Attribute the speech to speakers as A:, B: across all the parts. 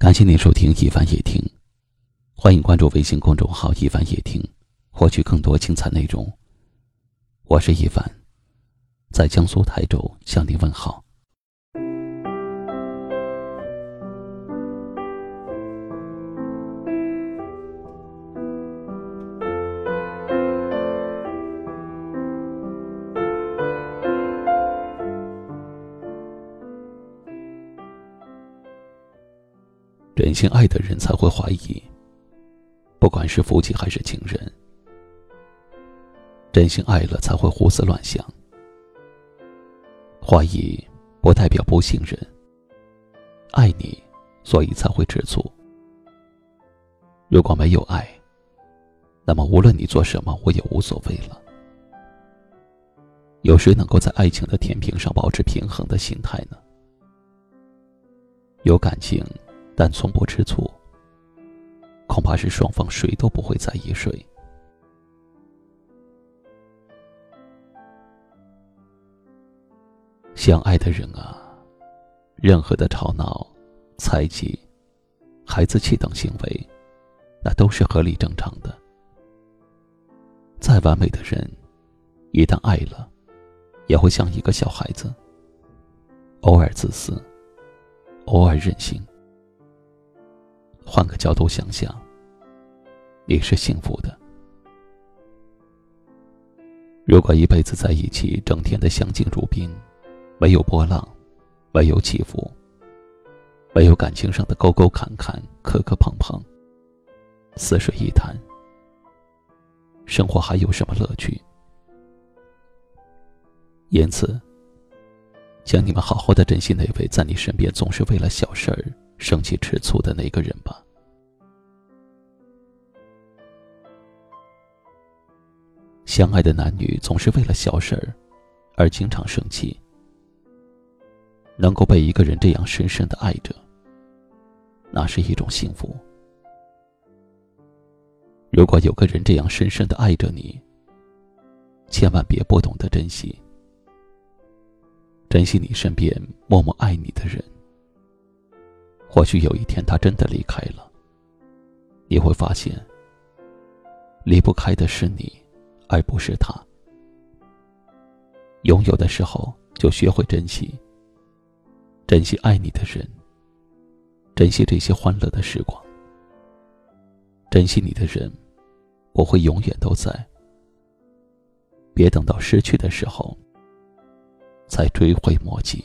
A: 感谢您收听一凡夜听，欢迎关注微信公众号“一凡夜听”，获取更多精彩内容。我是一凡，在江苏台州向您问好。真心爱的人才会怀疑，不管是夫妻还是情人。真心爱了才会胡思乱想。怀疑不代表不信任。爱你，所以才会吃醋。如果没有爱，那么无论你做什么，我也无所谓了。有谁能够在爱情的天平上保持平衡的心态呢？有感情。但从不吃醋，恐怕是双方谁都不会在意谁。相爱的人啊，任何的吵闹、猜忌、孩子气等行为，那都是合理正常的。再完美的人，一旦爱了，也会像一个小孩子，偶尔自私，偶尔任性。换个角度想想，你是幸福的。如果一辈子在一起，整天的相敬如宾，没有波浪，没有起伏，没有感情上的沟沟坎坎、磕磕碰碰，死水一潭，生活还有什么乐趣？因此，请你们好好的珍惜那位在你身边总是为了小事儿。生气吃醋的那个人吧。相爱的男女总是为了小事儿而经常生气。能够被一个人这样深深的爱着，那是一种幸福。如果有个人这样深深的爱着你，千万别不懂得珍惜，珍惜你身边默默爱你的人。或许有一天他真的离开了，你会发现，离不开的是你，而不是他。拥有的时候就学会珍惜，珍惜爱你的人，珍惜这些欢乐的时光，珍惜你的人，我会永远都在。别等到失去的时候，才追悔莫及。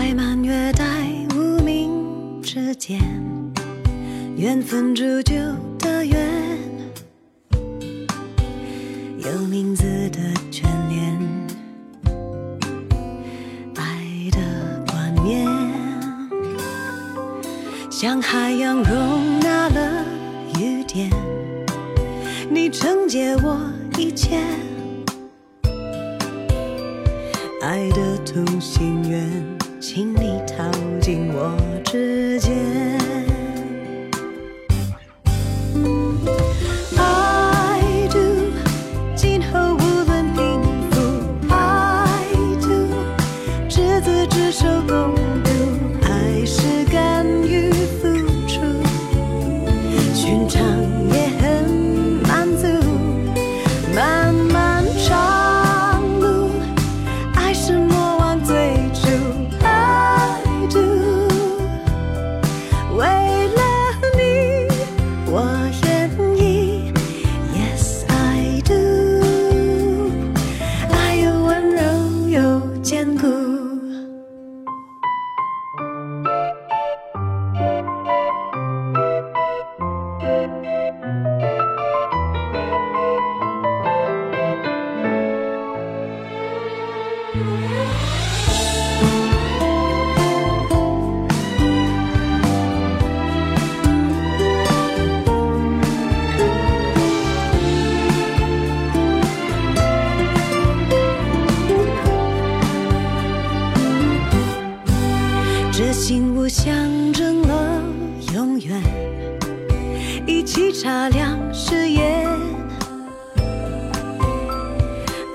B: 在满月带无名指间缘分铸就的缘，有名字的眷恋，爱的冠冕，像海洋容纳了雨点，你承接我一切，爱的同心圆，请你靠近我这信物象征了永远，一起擦亮誓言，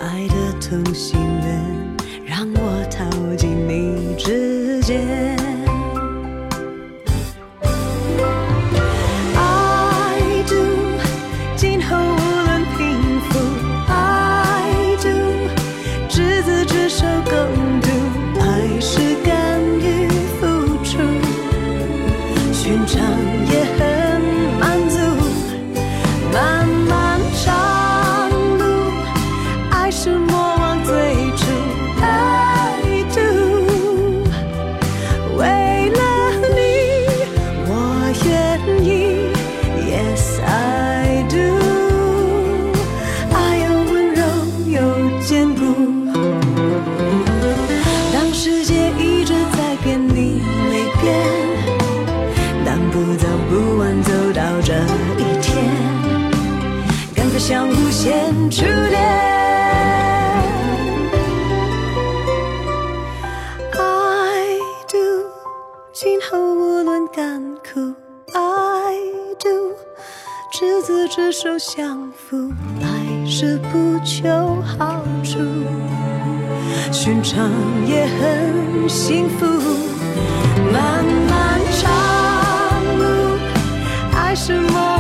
B: 爱的同心圆让我逃进你指尖。干脆相互献初恋。I do，今后无论甘苦，I do，执子之手相扶，爱是不求好处，寻常也很幸福。漫漫长路，爱是梦。